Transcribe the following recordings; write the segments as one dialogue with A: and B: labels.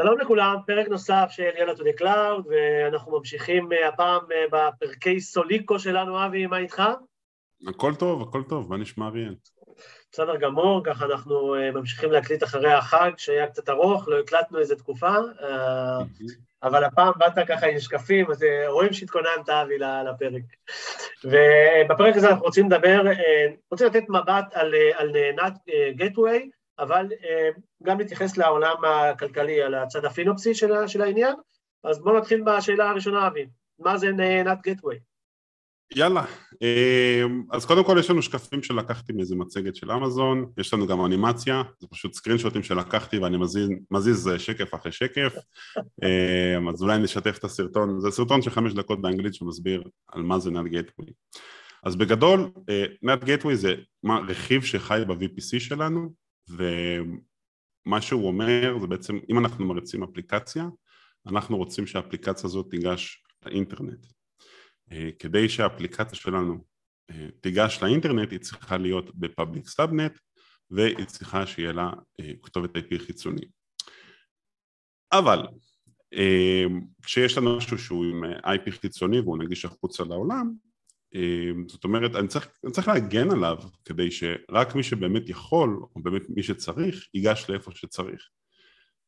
A: שלום לכולם, פרק נוסף של יאללה to the cloud, ואנחנו ממשיכים אה, הפעם אה, בפרקי סוליקו שלנו, אבי, מה איתך?
B: הכל טוב, הכל טוב, מה נשמע אריאל?
A: בסדר גמור, ככה אנחנו אה, ממשיכים להקליט אחרי החג, שהיה קצת ארוך, לא הקלטנו איזה תקופה, אבל הפעם באת ככה עם שקפים, אז רואים שהתכוננת, אבי, לפרק. ובפרק הזה אנחנו רוצים לדבר, רוצים לתת מבט על, על ה NAT גטווי, אבל אה, גם להתייחס לעולם הכלכלי, על הצד הפינופסי של, של העניין. אז בואו נתחיל בשאלה הראשונה, אבי. מה זה נהנת גטווי?
B: יאללה, אה, אז קודם כל יש לנו שקפים שלקחתי מאיזה מצגת של אמזון, יש לנו גם אנימציה, זה פשוט סקרין שוטים שלקחתי ואני מזיז, מזיז שקף אחרי שקף, אה, אז אולי נשתף את הסרטון, זה סרטון של חמש דקות באנגלית שמסביר על מה זה נט גטווי. אז בגדול, NAT gateway זה רכיב שחי ב-VPC שלנו, ומה שהוא אומר זה בעצם אם אנחנו מריצים אפליקציה אנחנו רוצים שהאפליקציה הזאת תיגש לאינטרנט. אה, כדי שהאפליקציה שלנו אה, תיגש לאינטרנט היא צריכה להיות ב public subnet והיא צריכה שיהיה לה אה, כתובת IP חיצוני. אבל כשיש לנו משהו שהוא עם IP חיצוני והוא נגיש החוצה לעולם זאת אומרת, אני צריך, אני צריך להגן עליו כדי שרק מי שבאמת יכול, או באמת מי שצריך, ייגש לאיפה שצריך.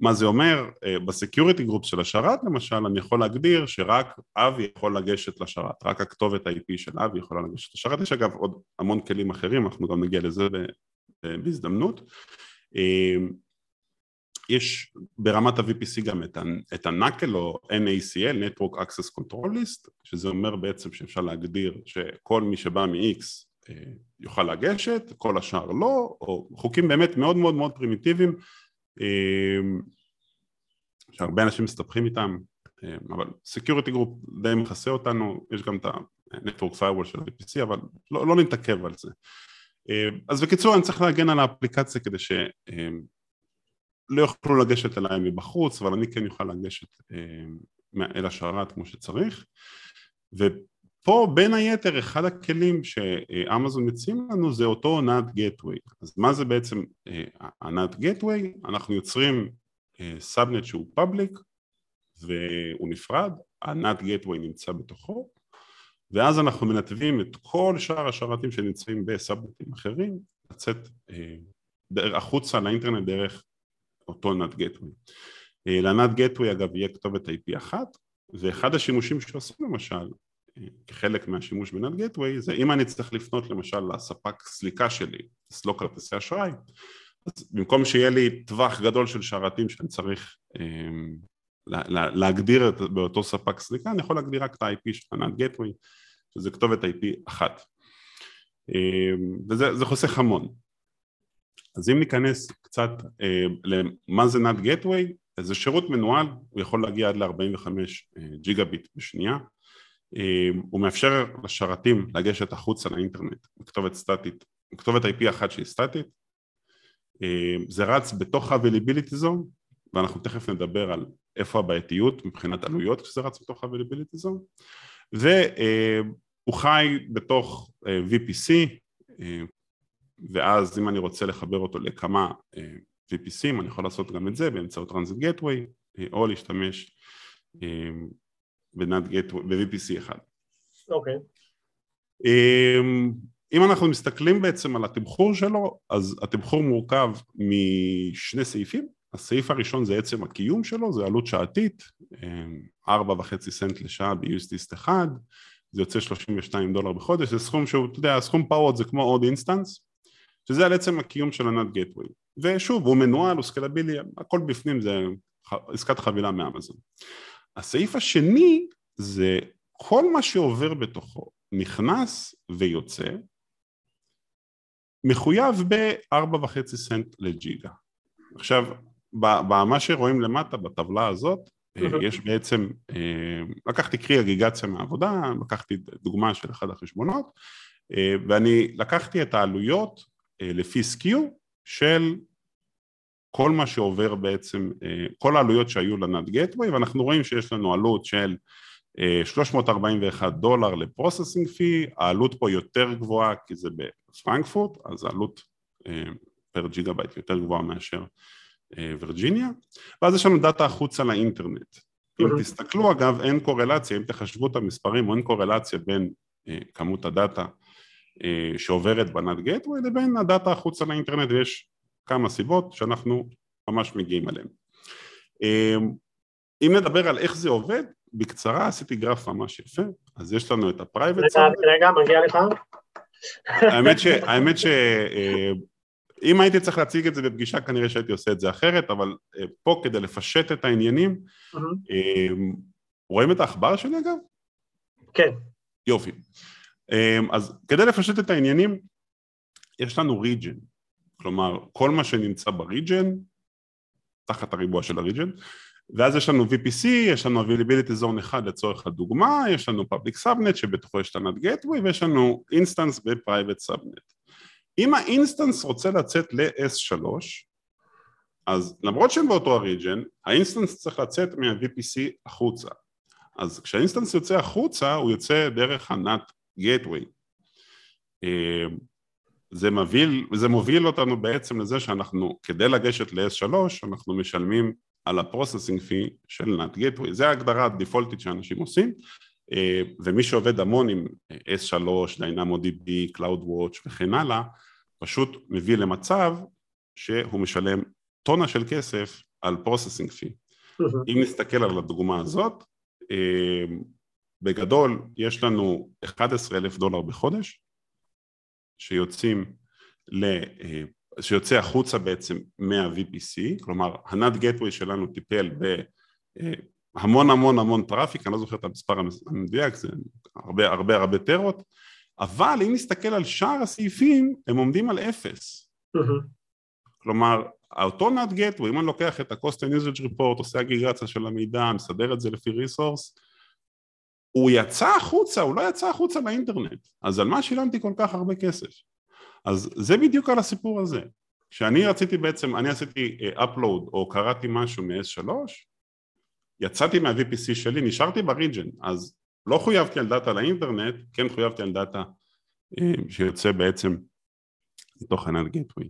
B: מה זה אומר? אה, ב security group של השרת למשל, אני יכול להגדיר שרק אבי יכול לגשת לשרת, רק הכתובת ה-IP של אבי יכולה לגשת לשרת. יש אגב עוד המון כלים אחרים, אנחנו גם נגיע לזה בהזדמנות. יש ברמת ה-VPC גם את, את ה-NACL או NACL, Network Access Control List, שזה אומר בעצם שאפשר להגדיר שכל מי שבא מ-X אה, יוכל לגשת, כל השאר לא, או חוקים באמת מאוד מאוד מאוד פרימיטיביים, אה, שהרבה אנשים מסתבכים איתם, אה, אבל Security Group די מכסה אותנו, יש גם את ה-Network Firewall של ה-VPC, אבל לא, לא נתעכב על זה. אז בקיצור אני צריך להגן על האפליקציה כדי ש... לא יוכלו לגשת אליי מבחוץ, אבל אני כן יוכל לגשת אה, אל השרת כמו שצריך. ופה בין היתר אחד הכלים שאמזון מציעים לנו זה אותו NAT gateway. אז מה זה בעצם ה NAT gateway? אנחנו יוצרים subnet אה, שהוא public והוא נפרד, ה NAT gateway נמצא בתוכו ואז אנחנו מנתבים את כל שאר השרתים שנמצאים בסאבנטים אחרים לצאת אה, החוצה לאינטרנט דרך אותו נאט גטווי. לנאט גטווי אגב יהיה כתובת IP אחת ואחד השימושים שעושים למשל אה, כחלק מהשימוש גטווי זה אם אני צריך לפנות למשל לספק סליקה שלי, סלוק כרטיסי אשראי אז במקום שיהיה לי טווח גדול של שרתים שאני צריך אה, להגדיר את, באותו ספק סליקה, אני יכול להגדיר רק את ה-IP של הנאט גטווי, שזה כתובת IP אחת. אה, וזה חוסך המון. אז אם ניכנס קצת אה, למה זה נאט גטווי, זה שירות מנוהל, הוא יכול להגיע עד ל-45 אה, ג'יגה ביט בשנייה, אה, הוא מאפשר לשרתים לגשת החוצה לאינטרנט בכתובת סטטית, כתובת IP אחת שהיא סטטית, אה, זה רץ בתוך ה-availability zone ואנחנו תכף נדבר על איפה הבעייתיות מבחינת עלויות כשזה רץ בתוך ה-availability zone. והוא חי בתוך אה, VPC אה, ואז אם אני רוצה לחבר אותו לכמה אה, VPCים אני יכול לעשות גם את זה באמצעות טרנזיט גטווי אה, או להשתמש אה, ב-VPC אחד.
A: אוקיי.
B: אם אנחנו מסתכלים בעצם על התמחור שלו, אז התמחור מורכב משני סעיפים. הסעיף הראשון זה עצם הקיום שלו, זה עלות שעתית, ארבע וחצי סנט לשעה ב-US East אחד, זה יוצא 32 דולר בחודש, זה סכום שהוא, אתה יודע, הסכום פעוט זה כמו עוד instance, שזה על עצם הקיום של ה NAT gateway ושוב הוא מנוהל, הוא סקלבילי, הכל בפנים זה עסקת חבילה מאמזון. הסעיף השני זה כל מה שעובר בתוכו נכנס ויוצא מחויב ב-4.5 סנט לג'יגה. עכשיו במה שרואים למטה בטבלה הזאת יש בעצם, אה, לקחתי קרי אגיגציה מהעבודה, לקחתי דוגמה של אחד החשבונות אה, ואני לקחתי את העלויות אה, לפי סקיו של כל מה שעובר בעצם, אה, כל העלויות שהיו לנאט גטווי ואנחנו רואים שיש לנו עלות של 341 אה, דולר ל processing fee, העלות פה יותר גבוהה כי זה בפרנקפורט, אז העלות per ג'יגה בייט יותר גבוהה מאשר וירג'יניה, ואז יש לנו דאטה החוצה לאינטרנט. אם תסתכלו אגב, אין קורלציה, אם תחשבו את המספרים, אין קורלציה בין כמות הדאטה שעוברת ב NAT gateway לבין הדאטה החוצה לאינטרנט, ויש כמה סיבות שאנחנו ממש מגיעים אליהן. אם נדבר על איך זה עובד, בקצרה עשיתי גרף ממש יפה, אז יש לנו את ה-private
A: סאב. רגע, מגיע לך.
B: האמת ש... האמת ש... אה, אם הייתי צריך להציג את זה בפגישה כנראה שהייתי עושה את זה אחרת, אבל אה, פה כדי לפשט את העניינים, אה, רואים את העכבר שלי אגב?
A: כן.
B: יופי. אז כדי לפשט את העניינים, יש לנו ריג'ן, כלומר כל מה שנמצא בריג'ן, תחת הריבוע של ה region, ואז יש לנו VPC, יש לנו availability zone אחד לצורך הדוגמה, יש לנו public subnet שבתוכו יש את ה NAT gateway ויש לנו instance ב-private subnet. אם ה instance רוצה לצאת ל-S3, אז למרות שהם באותו ה region, ה instance צריך לצאת מה-VPC החוצה. אז כשה instance יוצא החוצה, הוא יוצא דרך ה-NAT gateway. אה, זה מוביל, זה מוביל אותנו בעצם לזה שאנחנו, כדי לגשת ל-S3, אנחנו משלמים על ה processing fee של NAT gateway, זה ההגדרה הדיפולטית שאנשים עושים. אה, ומי שעובד המון עם S3, DynamoDB, CloudWatch וכן הלאה פשוט מביא למצב שהוא משלם טונה של כסף על processing fee אם נסתכל על הדוגמה הזאת אה, בגדול יש לנו 11 אלף דולר בחודש שיוצאים שיוצא החוצה בעצם מה-VPC, כלומר ה NAT gateway שלנו טיפל בהמון המון המון traffic, אני לא זוכר את המספר המדויק, זה הרבה הרבה הרבה טרות, אבל אם נסתכל על שאר הסעיפים, הם עומדים על אפס. כלומר, אותו NAT gateway, אם אני לוקח את ה-cost and usage report, עושה אגרגציה של המידע, מסדר את זה לפי resource, הוא יצא החוצה, הוא לא יצא החוצה לאינטרנט, אז על מה שילמתי כל כך הרבה כסף? אז זה בדיוק על הסיפור הזה. כשאני רציתי בעצם, אני עשיתי upload או קראתי משהו מ-S3, יצאתי מה-VPC שלי, נשארתי ב region, אז לא חויבתי על דאטה לאינטרנט, כן חויבתי על דאטה אה, שיוצא בעצם מתוך ה NAT gateway.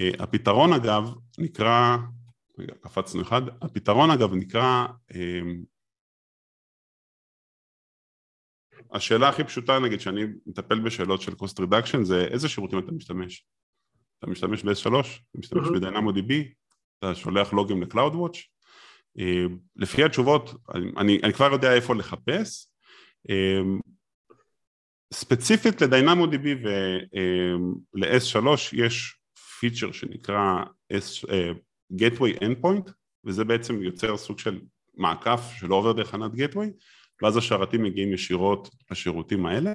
B: אה, הפתרון אגב נקרא, רגע קפצנו אחד, הפתרון אגב נקרא השאלה הכי פשוטה נגיד שאני מטפל בשאלות של cost reduction זה איזה שירותים אתה משתמש? אתה משתמש ב-S3, אתה משתמש ב-DynamoDB, אתה שולח לוגים ל-CloudWatch אה, לפי התשובות אני, אני כבר יודע איפה לחפש. אה, ספציפית ל-DynamoDB ול-S3 אה, יש פיצ'ר שנקרא S, Gateway Endpoint וזה בעצם יוצר סוג של מעקף שלא עובר דרך ענת Gateway ואז השרתים מגיעים ישירות לשירותים האלה.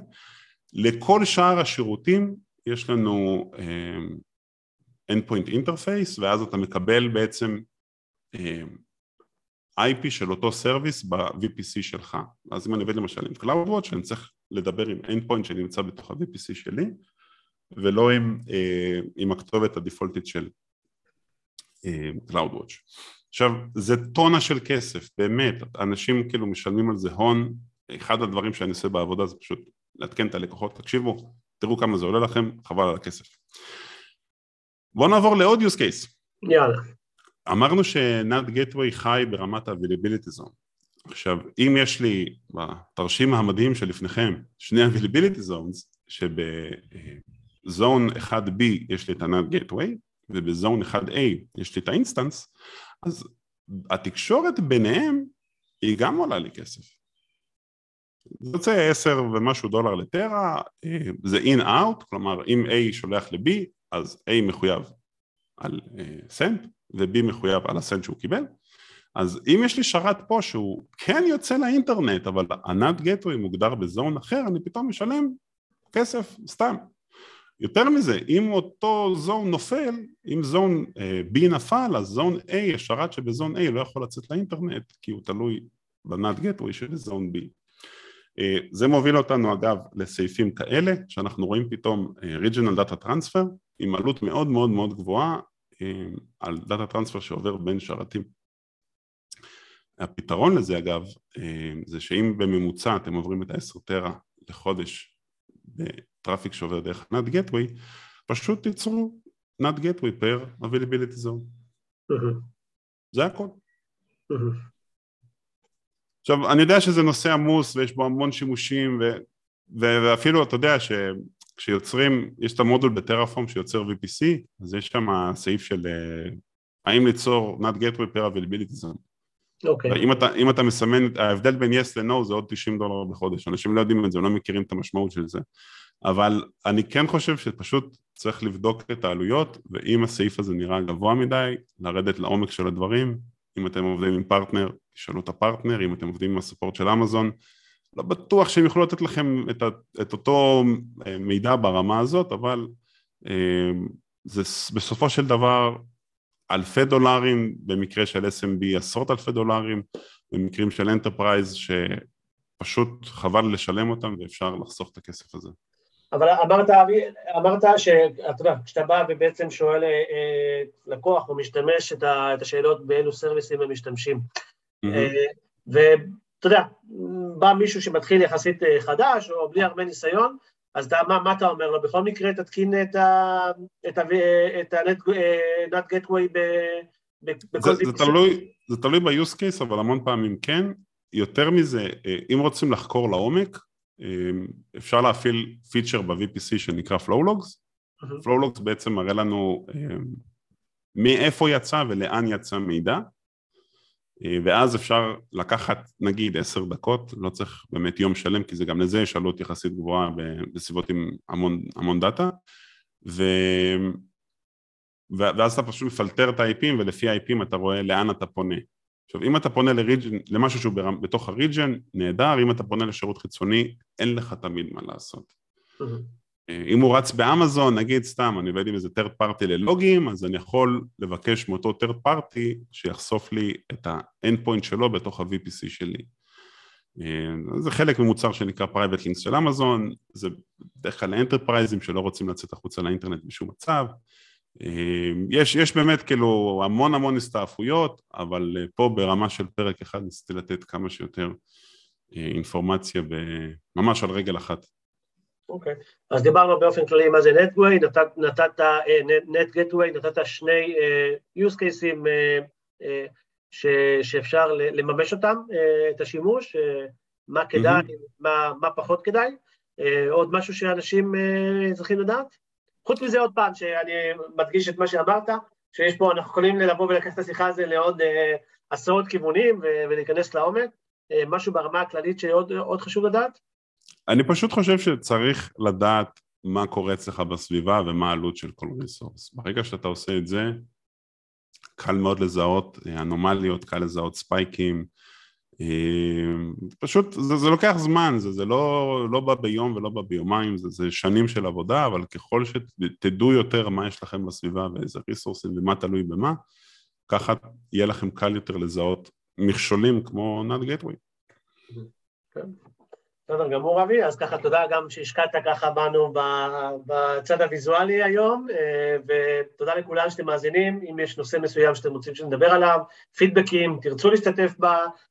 B: לכל שאר השירותים יש לנו uh, endpoint interface ואז אתה מקבל בעצם אה, IP של אותו סרוויס ב-VPC שלך. אז אם אני עובד למשל עם CloudWatch אני צריך לדבר עם endpoint שנמצא בתוך ה-VPC שלי ולא עם, uh, עם הכתובת הדיפולטית של CloudWatch. עכשיו זה טונה של כסף, באמת, אנשים כאילו משלמים על זה הון, אחד הדברים שאני עושה בעבודה זה פשוט לעדכן את הלקוחות, תקשיבו, תראו כמה זה עולה לכם, חבל על הכסף. בואו נעבור לעוד use case.
A: יאללה.
B: אמרנו שנאט גטווי חי ברמת ה-availability zone. עכשיו, אם יש לי בתרשים המדהים שלפניכם שני availability zones, שב zone 1B יש לי את ה-NAT gateway וב zone 1A יש לי את ה instance, אז התקשורת ביניהם היא גם עולה לי כסף. זה יוצא עשר ומשהו דולר לטרה, אה, זה in-out, כלומר אם A שולח ל-B אז A מחויב על סנט אה, ו-B מחויב על הסנט שהוא קיבל אז אם יש לי שרת פה שהוא כן יוצא לאינטרנט אבל ה-NAT gateway מוגדר ב zone אחר אני פתאום משלם כסף סתם יותר מזה, אם אותו זון נופל, אם זון uh, B נפל, אז זון A, השרת שבזון A לא יכול לצאת לאינטרנט כי הוא תלוי בנאט גטווי של זון B. Uh, זה מוביל אותנו אגב לסעיפים כאלה, שאנחנו רואים פתאום uh, regional data transfer עם עלות מאוד מאוד מאוד גבוהה על דאטה טרנספר שעובר בין שרתים. הפתרון לזה אגב, זה שאם בממוצע אתם עוברים את ה-10 טרה לחודש traffic שעובר דרך NAT gateway, פשוט תיצרו NAT gateway per availability zone. זה הכל. עכשיו, אני יודע שזה נושא עמוס ויש בו המון שימושים, ו, ו, ואפילו אתה יודע שכשיוצרים, יש את המודול ב Terraform שיוצר VPC, אז יש שם סעיף של אה, האם ליצור NAT gateway per availability zone.
A: אוקיי.
B: אם אם אתה מסמן, ההבדל בין yes ל-no זה עוד 90 דולר בחודש, אנשים לא יודעים את זה, הם לא מכירים את המשמעות של זה. אבל אני כן חושב שפשוט צריך לבדוק את העלויות, ואם הסעיף הזה נראה גבוה מדי, לרדת לעומק של הדברים, אם אתם עובדים עם פרטנר, תשאלו את הפרטנר, אם אתם עובדים עם הסופורט של אמזון, לא בטוח שהם יוכלו לתת לכם את, את אותו אה, מידע ברמה הזאת, אבל אה, זה בסופו של דבר אלפי דולרים, במקרה של SMB עשרות אלפי דולרים, במקרים של Enterprise שפשוט חבל לשלם אותם ואפשר לחסוך את הכסף הזה.
A: אבל אמרת, אמרת שאתה יודע, כשאתה בא ובעצם שואל אה, אה, לקוח או משתמש את, ה, את השאלות באילו סרוויסים הם משתמשים. Mm-hmm. אה, ואתה יודע, בא מישהו שמתחיל יחסית אה, חדש או בלי הרבה ניסיון, אז אתה, מה, מה אתה אומר לו? בכל מקרה תתקין את ה-NAT אה, gateway בכל
B: זה, זה, תלוי, זה תלוי ב-use case, אבל המון פעמים כן. יותר מזה, אה, אם רוצים לחקור לעומק, אמ, אפשר להפעיל פיצ'ר ב-VPC שנקרא FlowLogs. FlowLogs בעצם מראה לנו מאיפה יצא ולאן יצא מידע, אה, ואז אפשר לקחת נגיד עשר דקות, לא צריך באמת יום שלם, כי זה גם לזה יש עלות יחסית גבוהה בסביבות עם המון, המון דאטה, ו... ואז אתה פשוט מפלטר את ה-IPים ולפי ה-IPים אתה רואה לאן אתה פונה. עכשיו אם אתה פונה לריג'ן, למשהו שהוא בתוך הריג'ן, נהדר, אם אתה פונה לשירות חיצוני, אין לך תמיד מה לעשות. אה, אם הוא רץ באמזון, נגיד סתם, אני עובד עם איזה third party ללוגים, אז אני יכול לבקש מאותו third party שיחשוף לי את ה-endpoint שלו בתוך ה-VPC שלי. אה, זה חלק ממוצר שנקרא private links של אמזון, זה בדרך כלל לאנטרפרייזים שלא רוצים לצאת החוצה לאינטרנט בשום מצב. אמ, יש, יש באמת כאילו המון המון הסתעפויות, אבל אה, פה ברמה של פרק אחד ניסיתי לתת כמה שיותר אה, אינפורמציה ממש על רגל אחת.
A: אוקיי, okay. אז דיברנו באופן כללי מה זה נטגווי, נתת, נט גטווי, נתת שני uh, use cases uh, ש, שאפשר לממש אותם, uh, את השימוש, uh, מה כדאי. מה, מה פחות כדאי, uh, עוד משהו שאנשים צריכים לדעת? חוץ מזה עוד פעם, שאני מדגיש את מה שאמרת, שיש פה, אנחנו יכולים לבוא ולקחת את השיחה הזו לעוד אה, עשרות כיוונים ולהיכנס לעומק, אה, משהו ברמה הכללית שעוד חשוב לדעת?
B: אני פשוט חושב שצריך לדעת מה קורה אצלך בסביבה ומה העלות של כל ריסורס. ברגע שאתה עושה את זה, קל מאוד לזהות אה, אנומליות, קל לזהות ספייקים, אמ, פשוט זה, זה לוקח זמן, זה, זה לא, לא בא ביום ולא בא ביומיים, זה, זה שנים של עבודה, אבל ככל שתדעו יותר מה יש לכם בסביבה ואיזה ריסורסים ומה תלוי במה, ככה יהיה לכם קל יותר לזהות מכשולים כמו נאט גטווי.
A: כן. בסדר גמור אבי, אז ככה תודה גם שהשקעת ככה בנו בצד הוויזואלי היום, אה, ותודה לכולם שאתם מאזינים, אם יש נושא מסוים שאתם רוצים שנדבר עליו, פידבקים, תרצו להשתתף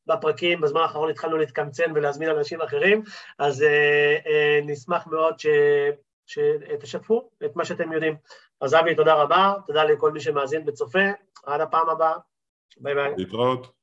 A: בפרקים, בזמן האחרון התחלנו להתקמצן ולהזמין אנשים אחרים, אז אה, אה, נשמח מאוד ש... שתשתפו את מה שאתם יודעים. אז אבי, תודה רבה, תודה לכל מי שמאזין וצופה, עד הפעם הבאה, ביי ביי.
B: להתראות.